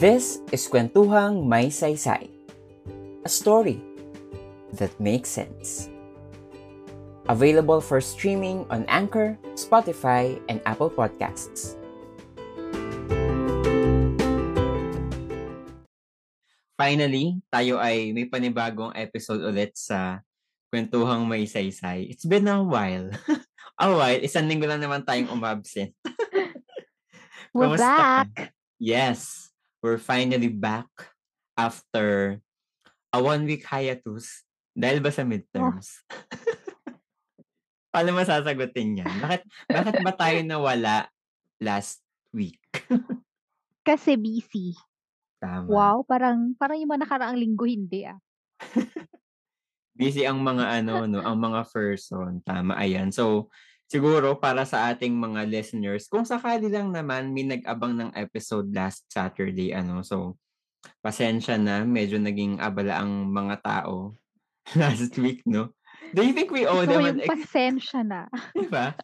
This is Kwentuhang May Saysay, a story that makes sense. Available for streaming on Anchor, Spotify, and Apple Podcasts. Finally, tayo ay may panibagong episode ulit sa Kwentuhang May Saysay. It's been a while. a while. Isang linggo lang naman tayong umabsent. We're Kamusta ka? back. Yes, we're finally back after a one-week hiatus dahil ba sa midterms? Paano masasagutin yan? Bakit, bakit ba tayo nawala last week? Kasi busy. Tama. Wow, parang parang yung mga nakaraang linggo hindi ah. Busy ang mga ano, no, ang mga person. Tama, ayan. So, siguro para sa ating mga listeners, kung sakali lang naman may nag-abang ng episode last Saturday, ano, so, pasensya na, medyo naging abala ang mga tao last week, no? Do you think we owe ko them yung an ex- pasensya na. diba?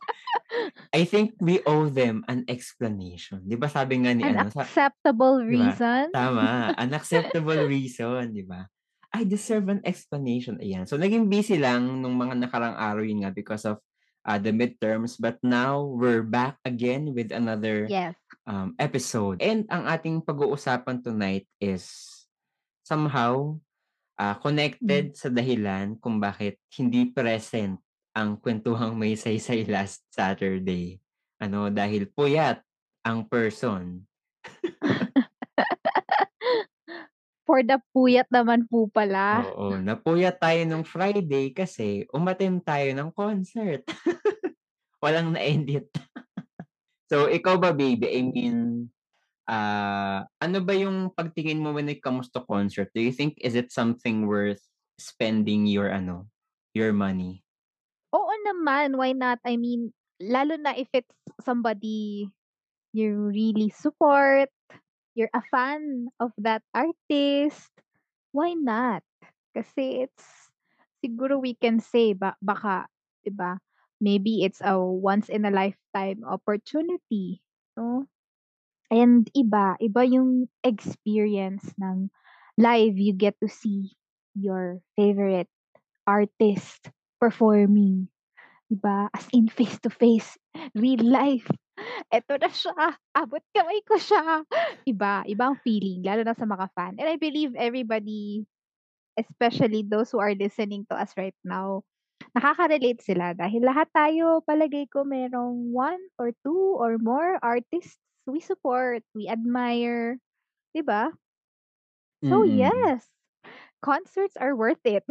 I think we owe them an explanation. Di ba sabi nga ni An ano, sa, acceptable Diba? reason. Tama. An acceptable reason, di ba? I deserve an explanation. Ayan. So, naging busy lang nung mga nakarang araw yun nga because of uh, the midterms. But now, we're back again with another Yes. um, episode. And ang ating pag-uusapan tonight is somehow uh, connected sa dahilan kung bakit hindi present ang kwentuhang may saysay last Saturday. Ano, dahil puyat ang person. For the puyat naman po pala. Oo, napuyat tayo nung Friday kasi umattend tayo ng concert. Walang na-edit. so, ikaw ba, baby? I mean, ah ano ba yung pagtingin mo when it comes to concert? Do you think is it something worth spending your ano, your money? Oo naman, why not? I mean, lalo na if it's somebody you really support, you're a fan of that artist, why not? Kasi it's, siguro we can say, ba, baka, 'di ba? Maybe it's a once in a lifetime opportunity, no? And iba, iba yung experience ng live you get to see your favorite artist performing. Diba? As in face to face, real life. Eto na siya. Abot kamay ko siya. Iba, ibang feeling, lalo na sa mga fan. And I believe everybody, especially those who are listening to us right now, nakaka-relate sila dahil lahat tayo, palagay ko, merong one or two or more artists we support, we admire. Diba? So Mm-mm. yes, concerts are worth it.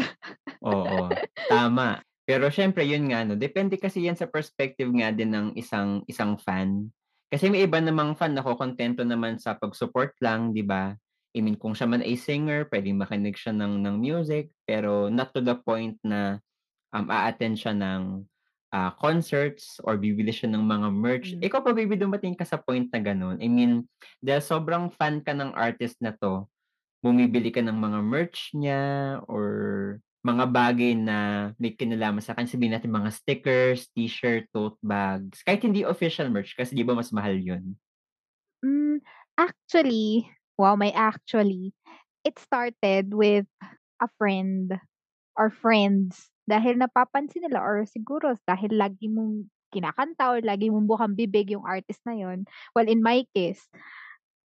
Oo, tama. Pero syempre yun nga no, depende kasi yan sa perspective nga din ng isang isang fan. Kasi may iba namang fan na kontento naman sa pag-support lang, 'di ba? I mean, kung siya man ay singer, pwedeng makinig siya ng ng music, pero not to the point na um a-attend siya ng ah, concerts or bibili siya ng mga merch. Mm. Ikaw pa baby dumating ka sa point na ganun. I mean, dahil sobrang fan ka ng artist na to, bumibili ka ng mga merch niya or mga bagay na may kinalaman sa kanya. Sabihin natin mga stickers, t-shirt, tote bags. Kahit hindi official merch kasi di ba mas mahal yun? Mm, actually, wow, may actually. It started with a friend or friends dahil napapansin nila or siguro dahil lagi mong kinakanta or lagi mong bukang bibig yung artist na yon. Well, in my case,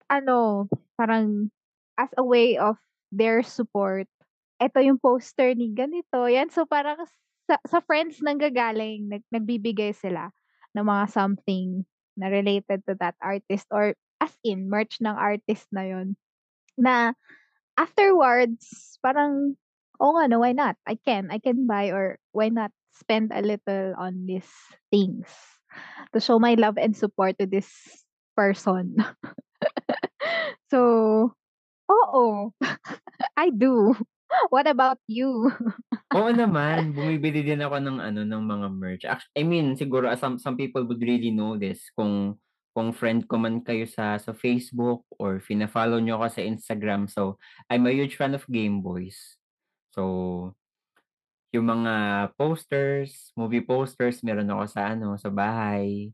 ano, parang as a way of their support, eto yung poster ni ganito. Yan, so parang sa, sa friends nanggagaling, nag, nagbibigay sila ng mga something na related to that artist or as in merch ng artist na yon na afterwards parang oh nga no why not? I can I can buy or why not spend a little on these things to show my love and support to this person. So oo. I do what about you Oo naman, bumibili din ako ng ano ng mga merch. Act- I mean, siguro some some people would really know this kung kung friend ko man kayo sa sa Facebook or fina-follow nyo ako sa Instagram. So, I'm a huge fan of Game Boys. So, yung mga posters, movie posters, meron ako sa ano, sa bahay.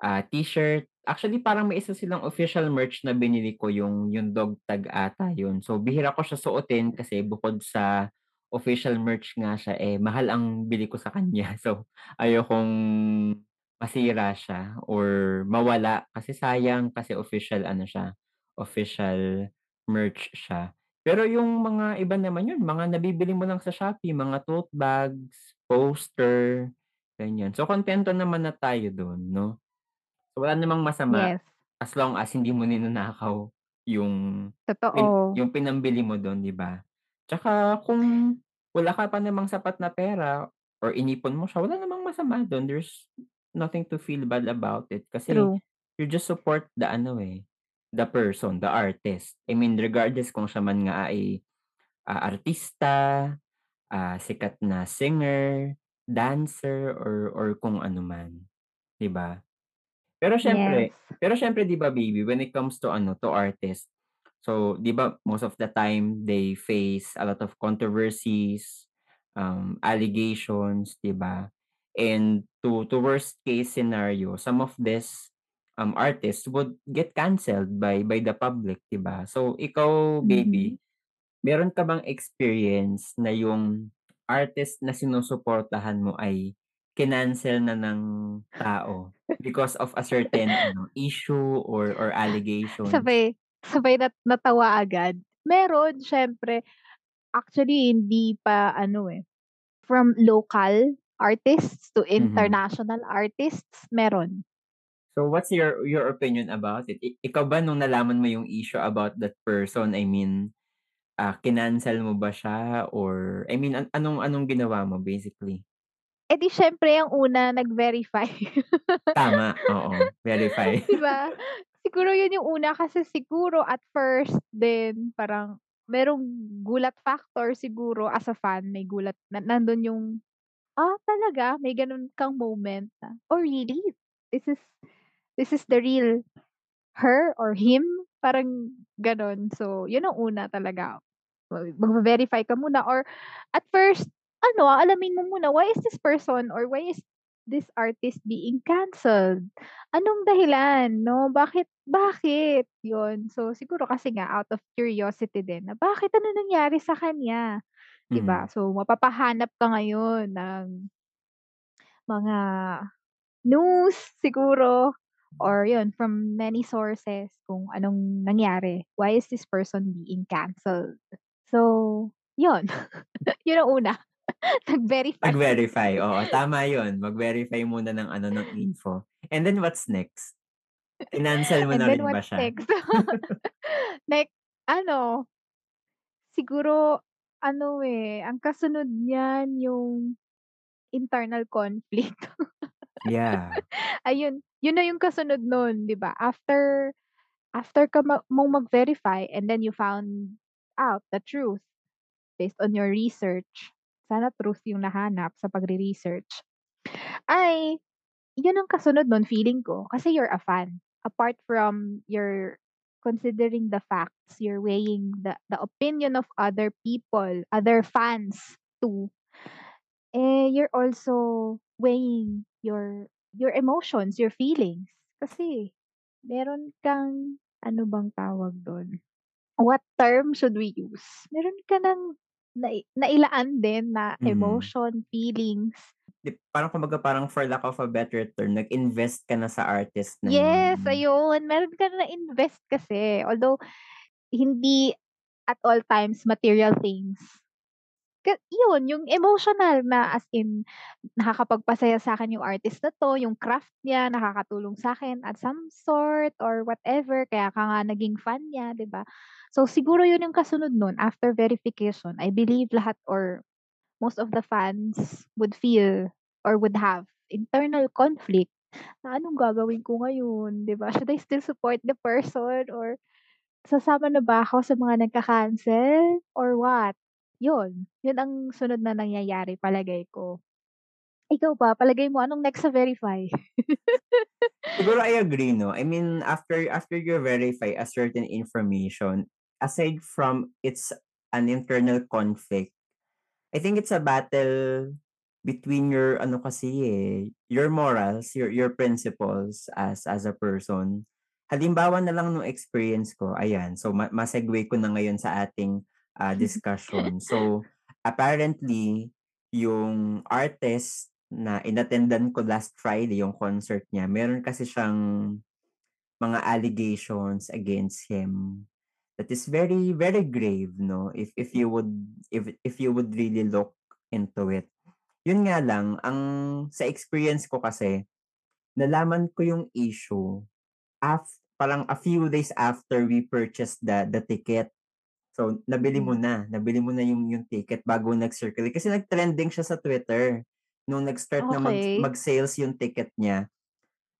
Ah, t-shirt, Actually, parang may isa silang official merch na binili ko yung yung dog tag ata yun. So, bihira ko siya suotin kasi bukod sa official merch nga siya, eh, mahal ang bili ko sa kanya. So, ayokong masira siya or mawala kasi sayang kasi official ano siya, official merch siya. Pero yung mga iba naman yun, mga nabibili mo lang sa Shopee, mga tote bags, poster, ganyan. So, kontento naman na tayo dun 'no? So, wala namang masama Yes. as long as hindi mo ninanakaw yung pin Totoo. yung pinambili mo dun, 'di ba? Tsaka kung wala ka pa namang sapat na pera or inipon mo siya, wala namang masama dun. There's nothing to feel bad about it kasi True. you just support the ano, eh, the person, the artist. I mean regardless kung siya man nga ay, ah, artista, ah, sikat na singer, dancer, or or kung ano man, 'di ba? Pero Yes. siyempre pero siyempre 'di ba baby, when it comes to ano, to artist, so 'di ba most of the time they face a lot of controversies, um, allegations, 'di ba? And to to worst case scenario, some of this, um, artists would get canceled by by the public, 'di ba? So ikaw baby, meron ka bang experience na yung artist na sinusuportahan mo ay kinancel na ng tao because of a certain ano, issue or or allegations? Sabay sabay nat natawa agad. Meron siyempre. Actually hindi pa ano, eh, from local artists to Mhm. international artists, meron. So, what's your your opinion about it? I ikaw ba nung nalaman mo yung issue about that person, I mean, ah, kinancel mo ba siya or I mean an anong anong ginawa mo basically? Eh, di siyempre ang una nag-verify. Tama, oo, verify. 'Di ba? Siguro yun yung una kasi siguro at first din parang merong gulat factor siguro as a fan may gulat na nandun yung, ah, talaga may ganun kang moment na, "Oh really? This is this is the real her or him?" Parang ganon. So, yun ang una talaga. Mag magve-verify ka muna or at first ano, aalamin mo muna, why is this person or why is this artist being canceled? Anong dahilan 'no, bakit bakit? Yun. So, siguro kasi nga out of curiosity din na bakit, ano nangyari sa kanya? Mhm. So, mapapahanap ka ngayon ng mga news siguro or yun from many sources kung anong nangyari. Why is this person being canceled? So, yun. Yun ang una, nag-verify. Nag-verify, oo, tama yun. Mag-verify muna ng ano, ng info. And then what's next? Kinancel mo And na rin ba siya? next? Like ano siguro ano, eh, ang kasunod niyan yung internal conflict. Yeah. Ayun, yun na yung kasunod nun, 'di ba? After after ka ma mong mag-verify and then you found out the truth based on your research, sana truth yung nahanap sa pagre-research, ay yun ang kasunod nun feeling ko kasi you're a fan. Apart from you're considering the facts, you're weighing the the opinion of other people, other fans too. Eh, you're also weighing your your emotions, your feelings. Kasi meron kang ano bang tawag dun? What term should we use? Meron ka ng nai nailaan din na Mhm. emotion, feelings. Di parang kumbaga parang for lack of a better term, nag-invest ka na sa artist na Yes, yun. ayun. Meron ka na-invest kasi. Although hindi at all times material things. Yun, yung emotional na as in nakakapagpasaya sa'kin yung artist na 'to, yung craft niya nakakatulong sa'kin at some sort or whatever kaya ka nga naging fan niya, 'di ba? So, siguro yun yung kasunod nun after verification, I believe lahat or most of the fans would feel or would have internal conflict na anong gagawin ko ngayon, 'di ba? Should I still support the person or sasama na ba ako sa mga nagka-cancel or what? Yun, yun ang sunod na nangyayari palagay ko. Ikaw ba, palagay mo anong next sa verify? Siguro I agree 'no. I mean after after you verify a certain information, aside from it's an internal conflict, I think it's a battle between your ano kasi, eh, your morals, your your principles as as a person. Halimbawa na lang nung experience ko, ayan, so ma ma-segue ko na ngayon sa ating, ah, discussion. So, apparently, yung artist na inattendan ko last Friday, yung concert niya, meron kasi siyang mga allegations against him that is very, very grave, 'no, if if you would if if you would really look into it. Yun nga lang, ang sa experience ko kasi, nalaman ko yung issue af parang a few days after we purchased the the ticket. So, nabili mo Hmm. na, nabili mo na yung yung ticket bago nag-circulate kasi nag-trending siya sa Twitter. Nung nag-start na mag mag-sales yung ticket niya,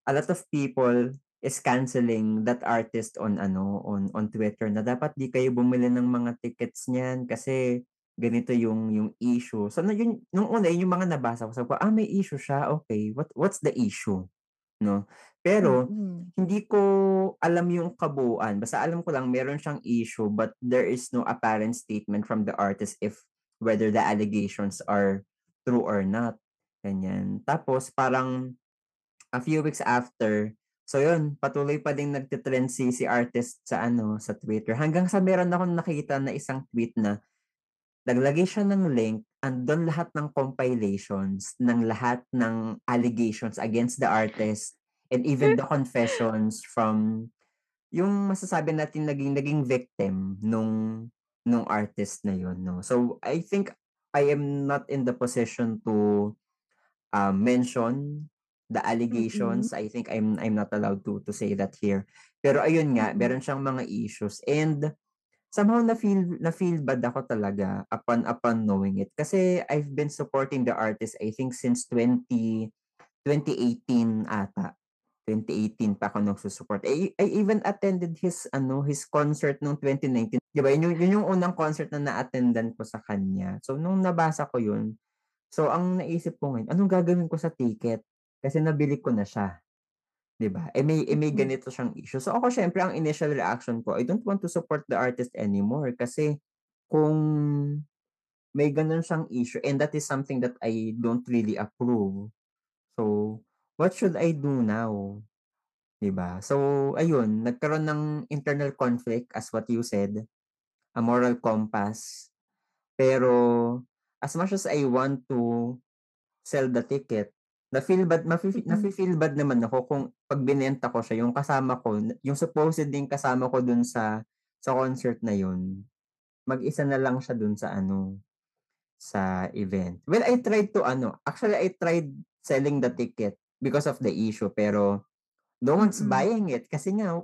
a lot of people is canceling that artist on ano, on on Twitter na dapat 'di kayo bumili ng mga tickets niyan kasi ganito yung yung issue. So, na yun nung una yun yung mga nabasa ko, sabi ko, "Ah, may issue siya, okey. What what's the issue?" 'No? Pero Mm. hindi ko alam yung kabuuan, basta alam ko lang meron siyang issue but there is no apparent statement from the artist if whether the allegations are true or not, ganyan. Tapos parang a few weeks after, so yun, patuloy pa ding nagte-trend si si artist sa ano, sa Twitter hanggang sa meron akong nakita na isang tweet na naglagay siya ng link, andun lahat ng compilations ng lahat ng allegations against the artist and even the confessions from yung masasabi natin naging naging victim nung nung artist na yun, 'no. So, I think I am not in the position to, um, mention the allegations. I think I'm I'm not allowed to to say that here. Pero ayun nga, meron siyang mga issues and somehow na-feel na-feel bad ako talaga upon upon knowing it kasi I've been supporting the artist I think since 20 2018 ata. 2018 pa ako nagsu-support. I I even attended his ano, his concert nung 2019. 'Di ba yun yung yun yung unang concert na na-attendan ko sa kanya. So, nung nabasa ko yun, so ang naisip ko ngayon, anong gagawin ko sa ticket? Kasi nabili ko na siya, 'di ba? Eh, may eh, may Mm. ganito siyang issue. So, ako siyempre ang initial reaction ko, I don't want to support the artist anymore kasi kung may gano'n siyang issue and that is something that I don't really approve. So, what should I do now? 'Di ba? So, ayun, nagkaroon ng internal conflict as what you said, a moral compass. Pero as much as I want to sell the ticket, na-feel bad mafi Mm. nafi-feel bad naman ako kung 'pag binenta ko siya, yung kasama ko, yung supposedly kasama ko dun sa sa concert na yun, mag-isa na lang siya dun sa ano, sa event. Well, I tried to ano, actually I tried selling the ticket because of the issue pero no one's Mm. buying it kasi nga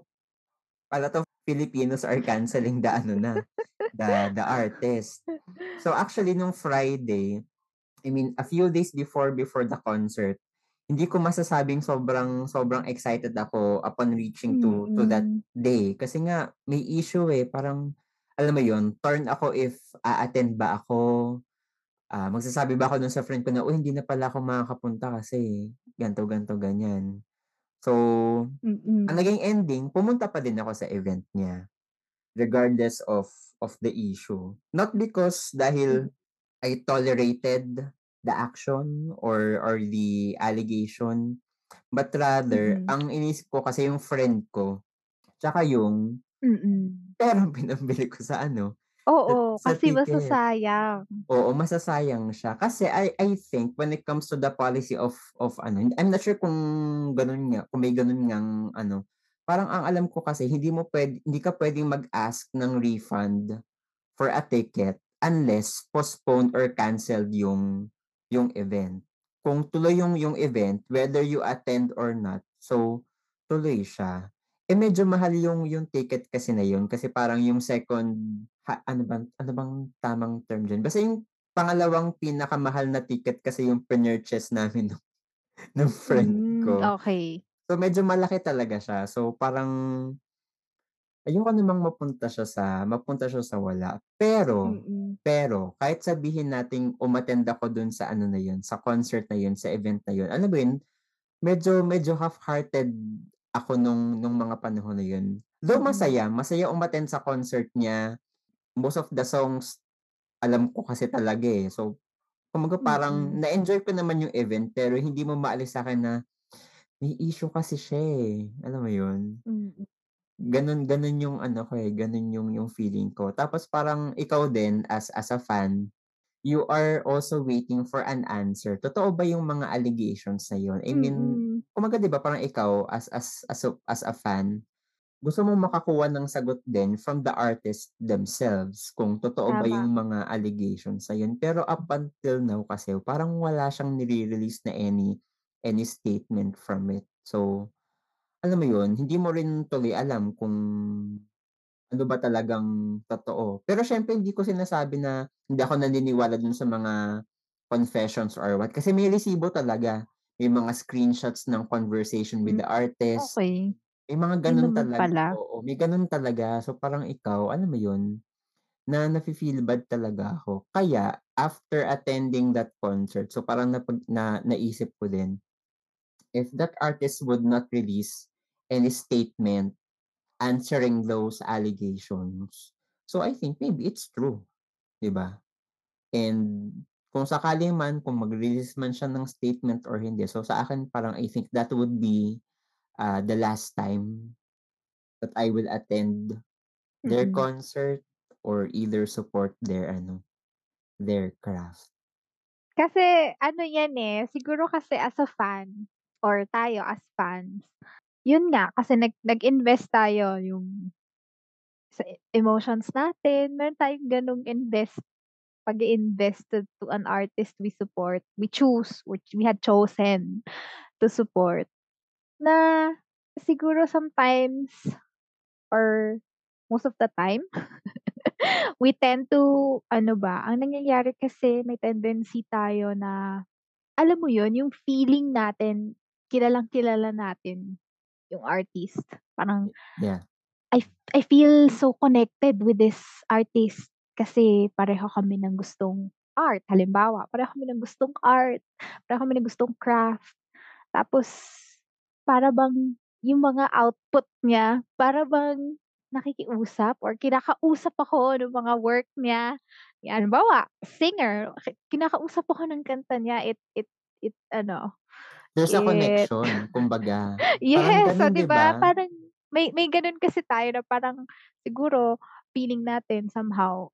a lot of Filipinos are canceling the ano na, the the artist. So, actually nung Friday, I mean a few days before before the concert, hindi ko masasabing sobrang sobrang excited ako upon reaching to to that day kasi nga may issue, eh, parang alam mo yun, torn ako if a-attend ba ako, ah, magsasabi ba ako dun sa friend ko na, "Uy, hindi na pala ako makakapunta kasi ganito, ganito, ganyan." So, ang Mm. naging ending, pumunta pa din ako sa event niya, regardless of of the issue. Not because dahil I tolerated the action or or the allegation, but rather Mm. ang iniisip ko kasi yung friend ko, tsaka yung Mm. perang pinambili ko sa ano, sa Oo, sa kasi ticket. masasayang. Oo, masasayang siya kasi I I think when it comes to the policy of of ano, I'm not sure kung ganun nga, kung may ganun ngang ano, parang ang alam ko kasi hindi mo puwede hindi ka puwedeng mag-ask ng refund for a ticket unless postponed or canceled yung yung event. Kung tuloy yung yung event, whether you attend or not, so tuloy siya. Eh, medyo mahal yung yung ticket kasi na yun kasi parang yung second ha ano bang ano bang tamang term diyan? Basta yung pangalawang pinakamahal na ticket kasi yung pinurchase namin nung nung friend Hmm, ko. okey. So, medyo malaki talaga siya. So, parang ayoko namang mapunta siya sa mapunta siya sa wala. Pero Mm. pero kahit sabihin nating umattend ako dun sa ano na yun, sa concert na yun, sa event na yun, alam mo yun, medyo medyo half-hearted ako nung nung mga panahon na yun. Though Mm. masaya, masaya umattend sa concert niya. Most of the songs alam ko kasi talaga, eh. So Kumbaga parang Mm. na-enjoy ko naman yung event pero hindi mo maalis sa'kin na may issue kasi siya, eh, alam mo yun? Mm. Gano'n gano'n yung ano ko, eh, gano'n yung yung feeling ko. Tapos parang ikaw din as as a fan, you are also waiting for an answer. Totoo ba yung mga allegations na yun? I mean, Mm. kumbaga 'di ba parang ikaw as as as a as a fan, gusto mong makakuha ng sagot din from the artist themselves kung totoo ba Tama. yung mga allegations na yun. Pero up until now kasi parang wala siyang nire-release na any any statement from it. So, alam mo yun, hindi mo rin tuloy alam kung ano ba talagang totoo. Pero siyempre hindi ko sinasabi na hindi ako naniniwala dun sa mga confessions or what, kasi may resibo talaga. May mga screenshots ng conversation with Hmm, the artist. okey. May mga naman talaga, pala. oo, may gano'n talaga. So, parang ikaw, alam mo yun, na nafi-feel bad talaga ako. Kaya after attending that concert, so parang napag na naisip ko din, if that artist would not release any statement answering those allegations, so I think maybe it's true, 'di ba? And kung sakali man, kung mag-release man siya ng statement or hindi, so sa akin parang I think that would be, ah, the last time that I will attend their Mm. concert or either support their ano, their craft. Kasi ano yan, eh, siguro kasi as a fan or tayo as fans, yun nga kasi nag nag-invest tayo yung sa emotions natin, meron tayong gano'ng invest pag-i-invest to to an artist we support, we choose, which we had chosen to support, na siguro sometimes or most of the time, we tend to ano ba, ang nangyayari kasi may tendency tayo na, alam mo yun, yung feeling natin, kilalang-kilala natin yung artist. Parang Yeah. I I feel so connected with this artist kasi pareho kami ng gustong art. Halimbawa, pareho kami ng gustong art, pareho kami ng gustong craft. Tapos para bang yung mga output niya, para bang nakikiusap or kinakausap ako nung mga work niya. Halimbawa, singer, ki kinakausap ako ng kanta niya, it it it ano, There's a connection, kumbaga. Yes, oh, gano'n, 'di ba? Parang may may gano'n kasi tayo na parang siguro feeling natin somehow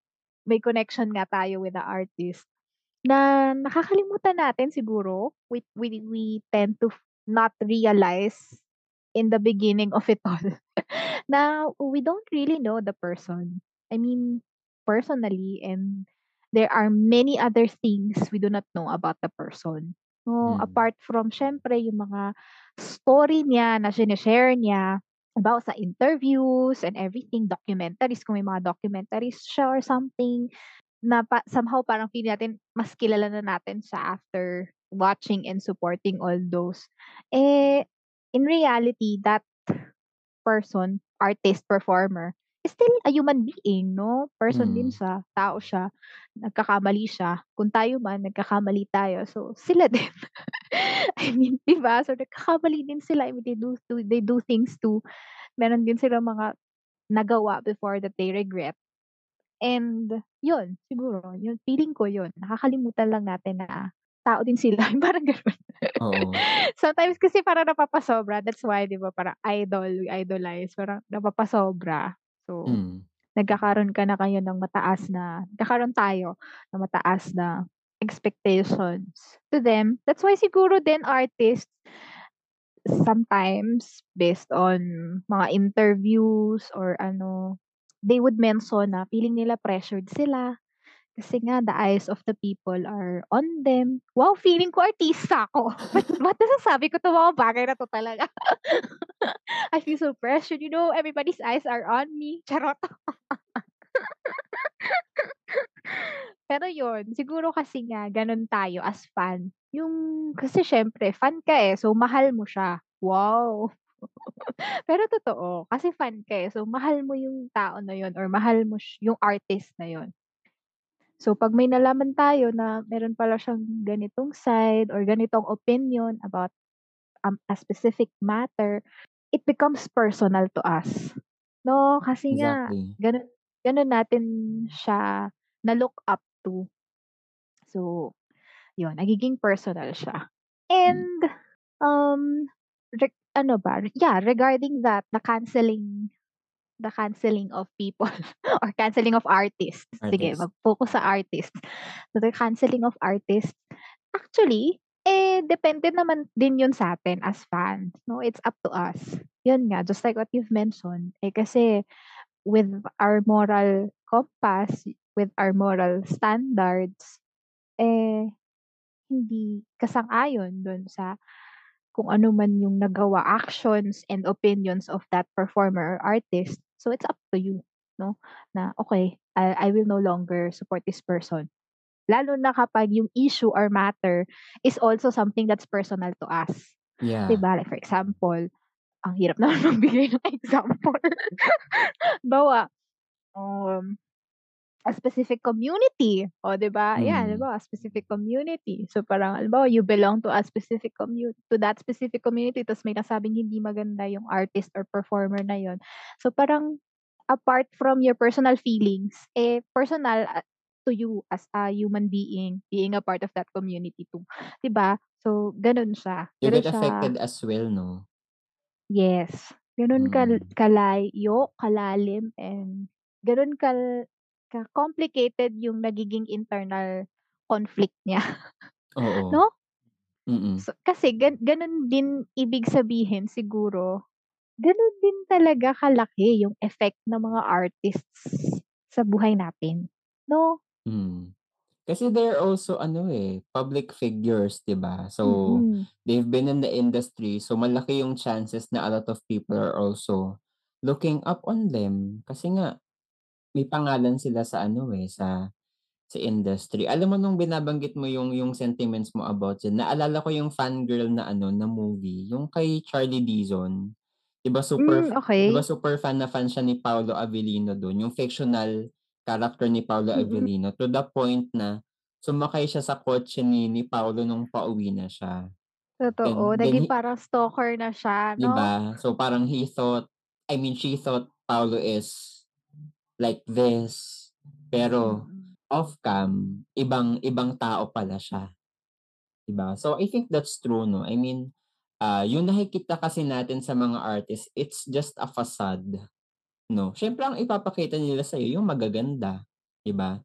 may connection nga tayo with the artist na nakakalimutan natin siguro. We we we tend to not realize in the beginning of it all na we don't really know the person. I mean, personally and there are many other things we do not know about the person. No, Mm. apart from siyempre yung mga story niya na shine-share niya about sa interviews and everything, documentaries kung may mga documentaries siya or something, na pa somehow parang feeling natin mas kilala na natin siya after watching and supporting all those. Eh, in reality, that person, artist, performer, still a human being 'no? Person din Mm. siya, tao siya, nagkakamali siya. Kung tayo man nagkakamali tayo, so sila din. I mean, 'di ba? So nagkakamali din sila, I mean, they do to they do things too. Meron din silang mga nagawa before that they regret. And yun, siguro yung feeling ko yun, nakakalimutan lang natin na tao din sila, parang gano'n. Oo. Sometimes kasi parang napapasobra, that's why 'di ba parang idol, we idolize, parang napapasobra. So, Mm. nagkakaroon ka na ngayon ng mataas na nagkakaroon tayo ng mataas na expectations to them. That's why siguro din artists sometimes based on mga interviews or ano, they would mention na feeling nila pressured sila kasi nga the eyes of the people are on them. Wow, feeling ko artista ako. Ba't ba't nasasabi ko 'tong mga bagay na 'to talaga? I feel so pressured, you know, everybody's eyes are on me, charot. Pero yun, siguro kasi nga gano'n tayo as fan, yung kasi siyempre fan ka, eh, so mahal mo siya. Wow! Pero totoo, kasi fan ka, eh, so mahal mo yung tao na yun or mahal mo yung artist na yun. So 'pag may nalaman tayo na meron pala siyang ganitong side or ganitong opinion about, um, a specific matter, it becomes personal to us, 'no? Kasi nga Exactly. gano'n gano'n natin siya na-look up to. So 'Yun, nagiging personal siya. Hmm. And, um, reg ano ba, yeah, regarding that, the canceling the canceling of people or canceling of artists. Sige, Artist. mag-focus sa artists. So, the canceling of artists, actually, eh, depende naman din 'yun sa'tin as fans, 'no, it's up to us. 'Yun nga, just like what you've mentioned, eh, kasi with our moral compass, with our moral standards, eh, hindi kasang-ayon dun sa kung ano man yung nagawa, actions and opinions of that performer or artist. So, it's up to you, 'no, na, "Okey, I I will no longer support this person." Lalo na kapag yung issue or matter is also something that's personal to us, Yeah. ba? Like for example, ang hirap naman magbigay ng example. Halimbawa, um, a specific community, oh, 'di ba? Ayan, Hmm. halimbawa specific community. So, parang halimbawa you belong to a specific commu to that specific community ta's may nasabing hindi maganda yung artist or performer na yun. So, parang apart from your personal feelings, eh, personal, ah, to you as a human being, being a part of that community too, 'di ba? So, gano'n siya, You gano'n get siya affected as well, 'no? Yes, gano'n kal Hmm. kalayo, kalalim, and gano'n kal ka-complicated yung nagiging internal conflict niya, Oo. 'no? Mm. So, kasi gan gano'n din ibig sabihin siguro, gano'n din talaga kalaki yung effect ng mga artists sa buhay natin, 'no? Hmm. Kasi they're also ano, eh, public figures, 'di ba? So, Mm. they've been in the industry, so malaki yung chances na a lot of people are also looking up on them. Kasi nga may pangalan sila sa ano, eh, sa sa industry. Alam mo nung binabanggit mo yung yung sentiments mo about diyan, naalala ko yung Fangirl na ano, na movie, yung kay Charlie Dizon. 'Di ba super Hmm, f 'di ba super fan na fan siya ni Paolo Avellino dun, yung fictional character ni Paolo Mm. Avellino to the point na sumakay siya sa kotse ni ni Paolo nung pauwi na siya. Totoo, then naging he parang stalker na siya, 'Di 'no? ba? So, parang he thought I mean, she thought Paolo is like this, pero Mm. off cam, ibang ibang tao pala siya, 'di ba? So, I think that's true, 'no? I mean, ah, yung nakikita kasi natin sa mga artist, it's just a facade, 'no? Siyempre ang ipapakita nila sa'yo yung magaganda, 'di ba?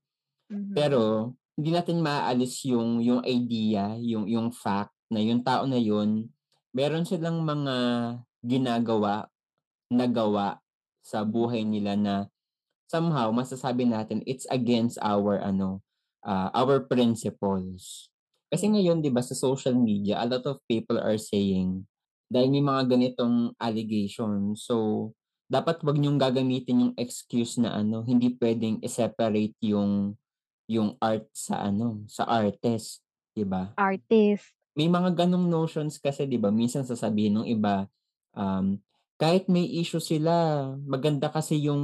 Mhm. Pero hindi natin maaalis yung yung idea, yung yung fact na yung tao na yun, meron silang mga ginagawa, nagawa sa buhay nila na somehow masasabi natin it's against our ano, ah, our principles. Kasi ngayon 'di ba sa social media, a lot of people are saying, dahil may mga ganitong allegation, so dapat 'wag niyong gagamitin yung excuse na ano, hindi puwedeng i-separate yung yung art sa ano, sa artist, 'di ba? Artist. May mga gano'ng notions kasi 'di ba, minsan sasabihin nung iba, um, kahit may issue sila, maganda kasi yung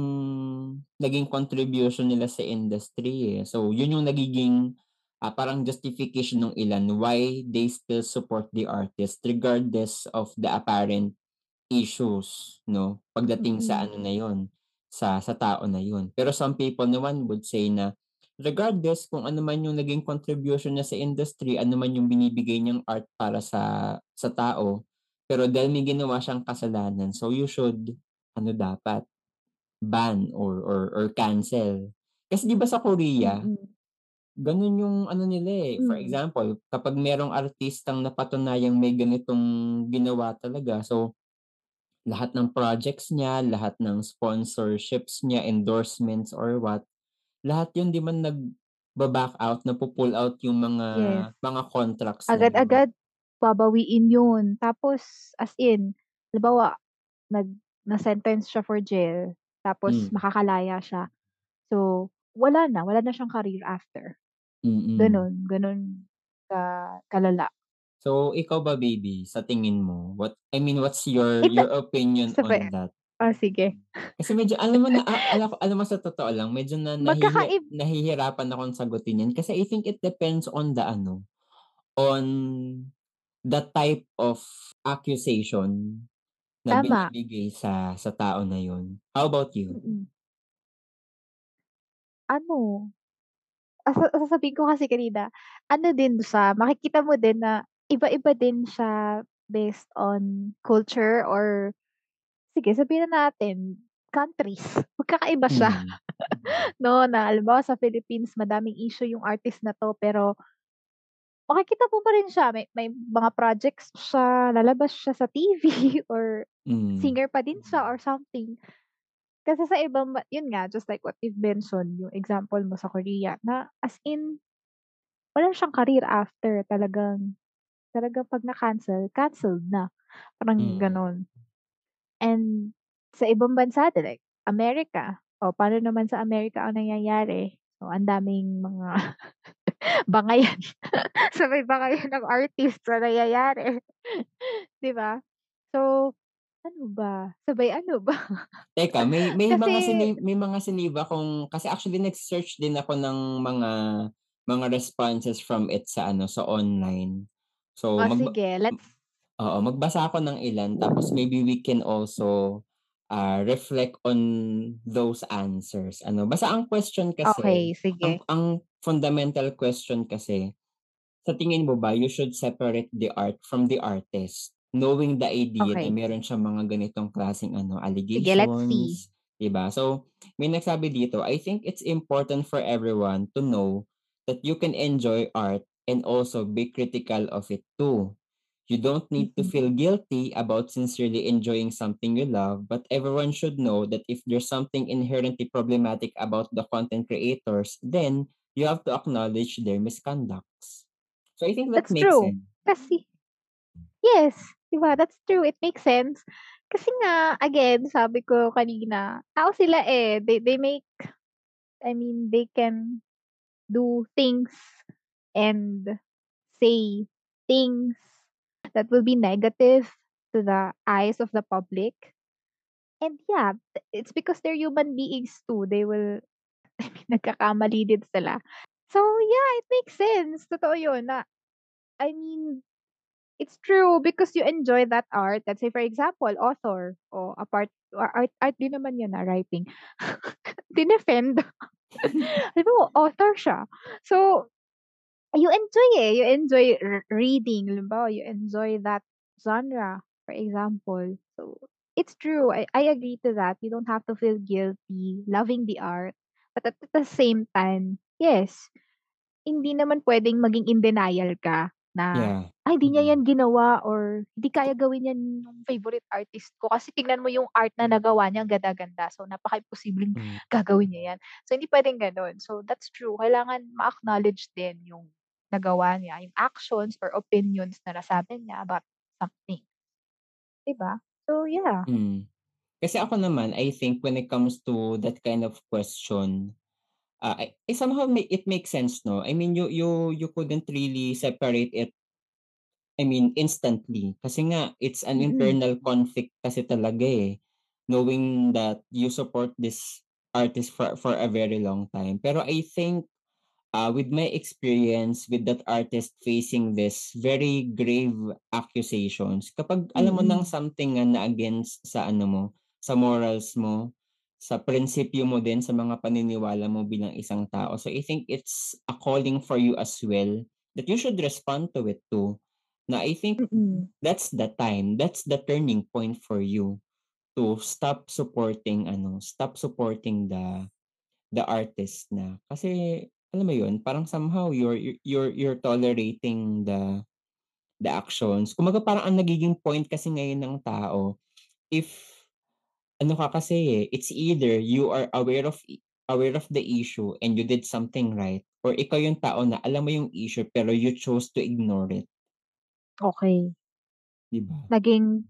naging contribution nila sa industry, eh. So, yun yung nagiging, ah, parang justification nung ilan why they still support the artist regardless of the apparent issues, 'no, pagdating sa Mm. ano na yun, sa sa tao na yun. Pero some people naman would say na regardless kung ano man yung naging contribution niya sa industry, ano man yung binibigay niyang art para sa sa tao, pero dahil may ginawa siyang kasalanan, so you should ano dapat, ban or or or cancel. Kasi 'di ba sa Korea, Mm. gano'n yung ano nila, eh. For Hmm. example, kapag merong artistang napatunayang may ganitong ginawa talaga, so lahat ng projects niya, lahat ng sponsorships niya, endorsements or what, lahat yun 'di man nagba-back out, nagpu-pull out yung mga Yes. mga contracts na. Agad-agad babawiin yun. Tapos as in, halimbawa nag na-sentence siya for jail, tapos Hmm. makakalaya siya. So, wala na, wala na siyang career after. Mm. Gano'n, gano'n ka kalala. So, ikaw ba baby, sa tingin mo, what I mean, what's your Ite your opinion on sabi that? oh, sige. Kasi medyo alam mo na a ala alam mo sa totoo lang, medyo na nahihi Magkakaib nahihirapan akong sagutin yan kasi I think it depends on the ano, on the type of accusation na Tama. binibigay sa sa tao na yun. How about you? Mm. Ano sa sasabihin ko kasi kanina, ano din siya, makikita mo din na iba-iba din siya based on culture or sige sabihin na natin countries, magkakaiba siya. Hmm. 'No, na halimbawa sa Philippines madaming issue yung artist na 'to pero makikita mo pa rin siya may may mga projects siya, lalabas siya sa TV or Hmm. singer pa din siya or something. Kasi sa ibang ba yun nga just like what you've mentioned yung example mo sa Korea na as in wala siyang career after talagang talagang 'pag na-cancel, canceled na, parang Hmm. gano'n. And sa ibang bansa like America, oh, paano naman sa America ang nangyayari? So, ang daming mga bangayan. Sabay bangayan ng artist sa nangyayari, 'di ba? So, ano ba, sabay ano ba? Teka may may mga Kasi sini may mga sinave akong kasi actually nag-search din ako ng mga mga responses from it sa ano, sa online. So, Oh, magba sige let's oo, magbasa ako ng ilan tapos maybe we can also, ah, reflect on those answers ano. Basta ang question kasi, ang sige. ang fundamental question kasi, sa tingin mo ba you should separate the art from the artist? Knowing the idea na Okey. meron siyang mga ganitong klaseng ano, Sige, let's see. allegations, 'di ba? So, may nagsabi dito, "I think it's important for everyone to know that you can enjoy art and also be critical of it too. You don't need to Mm. feel guilty about sincerely enjoying something you love, but everyone should know that if there's something inherently problematic about the content creators, then you have to acknowledge their misconducts." So, I think that That's makes true. sense. Kasi yes, 'di ba, that's true, it makes sense. Kasi nga again sabi ko kanina, tao sila, eh, they they make I mean they can do things and say things that will be negative to the eyes of the public. And yeah, it's because they're human beings too, they will I mean nagkakamali din sila. So yeah, it makes sense, totoo yun na I mean, it's true because you enjoy that art. Let's say for example, author o apart art art din naman yun, ah, writing. Dinefend. Halimbawa author siya, so you enjoy, eh, you enjoy r reading, halimbawa you enjoy that genre, for example. So, it's true, I I agree to that, you don't have to feel guilty loving the art, but at the same time, yes, hindi naman puwedeng maging in denial ka na, Yeah, "Ay hindi niya mm. yan ginawa or hindi kaya gawin yan nung favorite artist ko kasi tignan mo yung art na nagawa niya ang ganda-ganda, so napaka-imposibleng Hmm. gagawin niya yan." So, hindi puwedeng gano'n. So, that's true, kailangan ma-acknowledge din yung nagawa niya, yung actions or opinions na nasabi niya about something. 'Di ba? So, yeah. Hmm. Kasi ako naman, I think when it comes to that kind of question, ah, eh, somehow it makes sense 'no. I mean you you you couldn't really separate it I mean instantly. Kasi nga it's an Mm. internal conflict kasi talaga, eh, knowing that you support this artist for for a very long time. Pero I think, ah, with my experience with that artist facing this very grave accusations, kapag alam mo ng Mm. something nga na against sa ano mo, sa morals mo, sa prinsipyo mo din, sa mga paniniwala mo bilang isang tao. So, I think it's a calling for you as well that you should respond to it too. Na I think Mm. that's the time, that's the turning point for you to stop supporting ano, stop supporting the the artist na. Kasi alam mo yun, parang somehow you're you're you're tolerating the the actions. Kumbaga parang ang nagiging point kasi ngayon ng tao, if ano ka kasi, eh, it's either you are aware of aware of the issue and you did something right or ikaw yung tao na alam mo yung issue pero you chose to ignore it. Okey. 'Di ba? Naging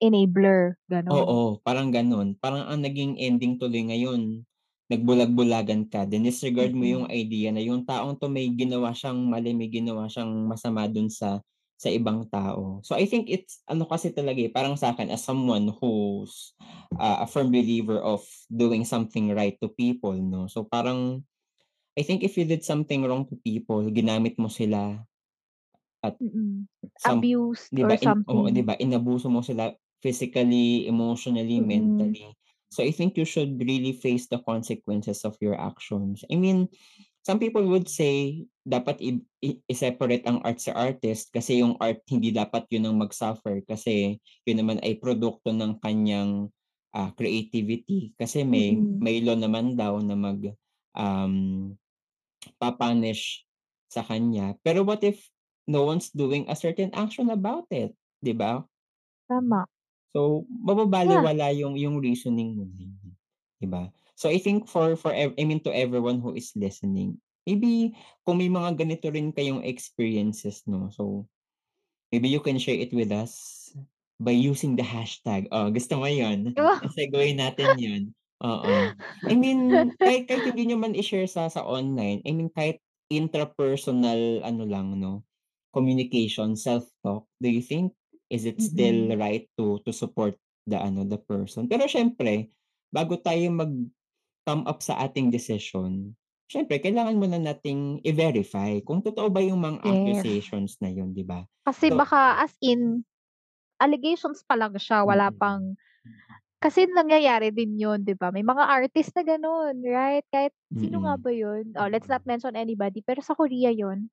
enabler, gano'n. Oo, parang gano'n. Parang ang naging ending tuloy ngayon, nagbulag-bulagan ka, dinisregard mo yung idea na yung taong 'to may ginawa siyang mali, may ginawa siyang masama dun sa sa ibang tao. So, I think it's ano kasi talaga, eh, parang sa'kin as someone who's, ah, a firm believer of doing something right to people 'no. So, parang I think if you did something wrong to people, ginamit mo sila at Mm. some Abused 'di or in oo, 'di something. ba, inabuso mo sila physically, emotionally, Mm. mentally. So, I think you should really face the consequences of your actions. I mean some people would say dapat i i i-separate ang art sa artist kasi yung art hindi dapat yun ang mag-suffer kasi yun naman ay produkto ng kanyang, ah, creativity. Kasi may Mm. may law naman daw na mag, um, pa-punish sa kanya. Pero what if no one's doing a certain action about it, 'di ba? Tama. So, Yeah. mababalewala yung yung reasoning mo din, 'di ba? So, I think for for I mean to everyone who is listening, maybe kung may mga ganito rin kayong experiences 'no, so maybe you can share it with us by using the hashtag. Oh, gusto mo yun? Oh. I-segue natin yun, oo. I mean, kahit kahit hindi niyo man i-share sa sa online, I mean kahit intrapersonal ano lang 'no, communication, self-talk, do you think is it still Mm. right to to support the ano, the person? Pero siyempre, bago tayo mag-come up sa ating desisyon, siyempre kailangan muna nating i-verify kung totoo ba yung mga Yes. accusations na yun, 'di ba? Kasi So baka as in, allegations pa lang siya, wala Mm. pang kasi nangyayari din yun, 'di ba? May mga artist na gano'n, right? Kahit sino nga Mm. ba yun? Oh, let's not mention anybody, pero sa Korea yun,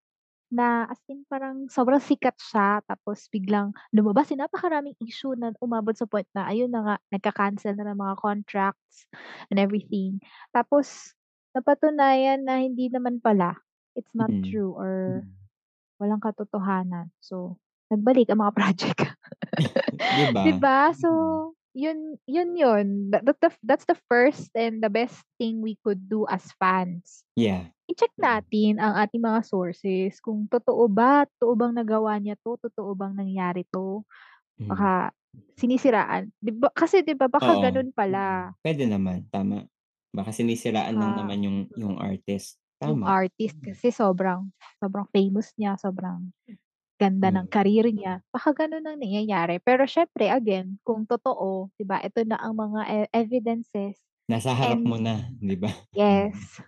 na as in parang sobrang sikat siya tapos biglang lumabas yung napakaraming issue na umabot sa point na ayun na nga, nagka-cancel na ng mga contracts and everything. Tapos napatunayan na hindi naman pala, it's not Mm. true or walang katotohanan. So, nagbalik ang mga project. 'Di 'Di ba? ba? So, yun yun yun. That that the that's the first and the best thing we could do as fans. Yeah. I-check natin ang ating mga sources kung totoo ba, totoo bang nagawa niya 'to, totoo bang nangyari 'to. Baka sinisiraan, 'di ba kasi 'di ba baka Oo. gano'n pala. Puwede naman, tama. Baka sinisiraan lang Baka naman yung yung artist, yung tama. artist kasi sobrang sobrang famous niya, sobrang ganda ng Hmm. career niya, baka gano'n ang nangyayari. Pero siyempre again, kung totoo, 'di ba, ito na ang mga e evidences Nasa harap mo and na, 'di ba? yes.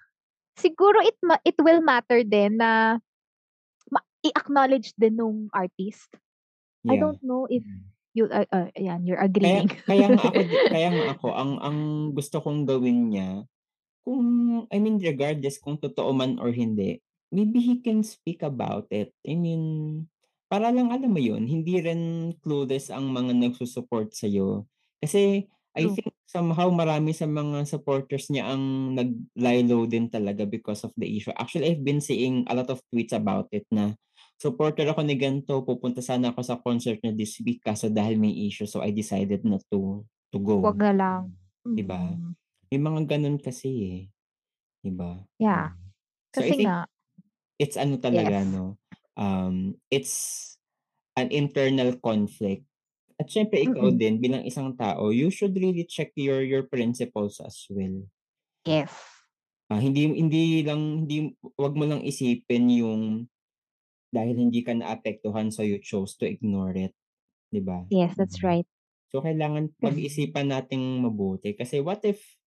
Siguro it ma it will matter din na ma i-acknowledge din nung artist. I Yeah. don't know if you ah, ah, ayan, you're Kaya agreeing. kaya nga ako di kaya nga ako ang ang gusto kong gawin niya, kung I mean regardless kung totoo man or hindi, maybe he can speak about it. I mean, para lang alam mo yun, hindi rin clueless ang mga nagsu-support sa'yo. Kasi I True. think somehow marami sa mga supporters niya ang nag-lie low din talaga because of the issue. Actually, I've been seeing a lot of tweets about it na, "Supporter ako ni gan'to, pupunta sana ako sa concert niya this week kaso dahil may issue so I decided not to to go." 'Wag na lang. 'Di ba? Mm. May mga gano'n kasi, eh, 'di ba? Yeah. So I Kasi think nga it's ano talaga yes. 'no, um, it's an internal conflict. At siyempre ikaw Mm. din bilang isang tao, you should really check your your principles as well. Yes. Ah, hindi hindi lang hindi 'wag mo lang isipin yung dahil hindi ka naapektuhan so you chose to ignore it, 'di ba? Yes, that's right. So kailangan pag-isipan nating mabuti kasi what if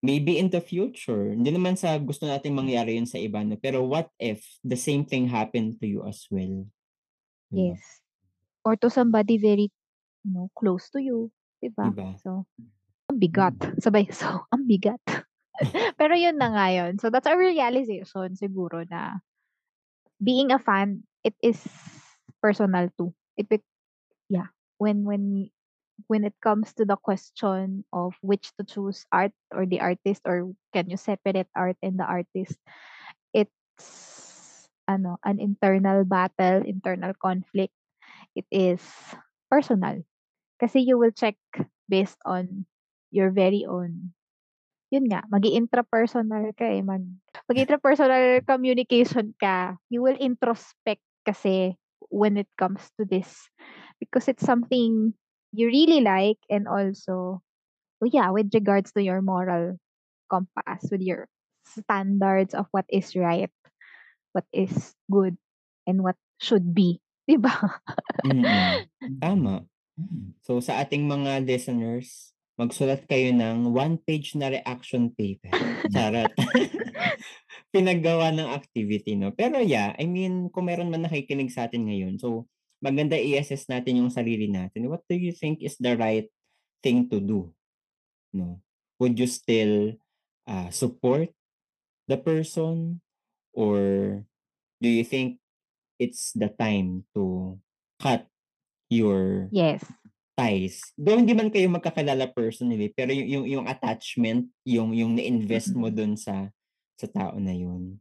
maybe in the future, hindi naman sa gusto nating mangyari yun sa iba 'no, pero what if the same thing happened to you as well, 'di ba? Yes. Or to somebody very, you know, close to you, 'di 'Di ba? ba? So, ang bigat. Sabay, so ang bigat. Pero yun na nga yun. So that's a realization siguro na being a fan, it is personal too. It yeah, when when when it comes to the question of which to choose, art or the artist or can you separate art and the artist, it's ano, an internal battle, internal conflict. It is personal. Kasi you will check based on your very own yun nga, mag-i-intrapersonal ka, eh, mag mag-intrapersonal communication ka. You will introspect kasi when it comes to this because it's something you really like and also oh, yeah, with regards to your moral compass, with your standards of what is right, what is good, and what should be, 'di ba? Tama. So sa ating mga listeners, magsulat kayo ng one-page na reaction paper. Charot. Pinaggawa ng activity 'no. Pero yeah, I mean kung meron man nakikinig sa'tin ngayon, so maganda i-assess natin yung sarili natin. What do you think is the right thing to do, 'no? Would you still, ah, support the person Or do you think it's the time to cut your Yes. ties? Though hindi man kayo magkakilala personally, pero yu yung yung attachment, yung yung na-invest mo dun sa sa tao na yun.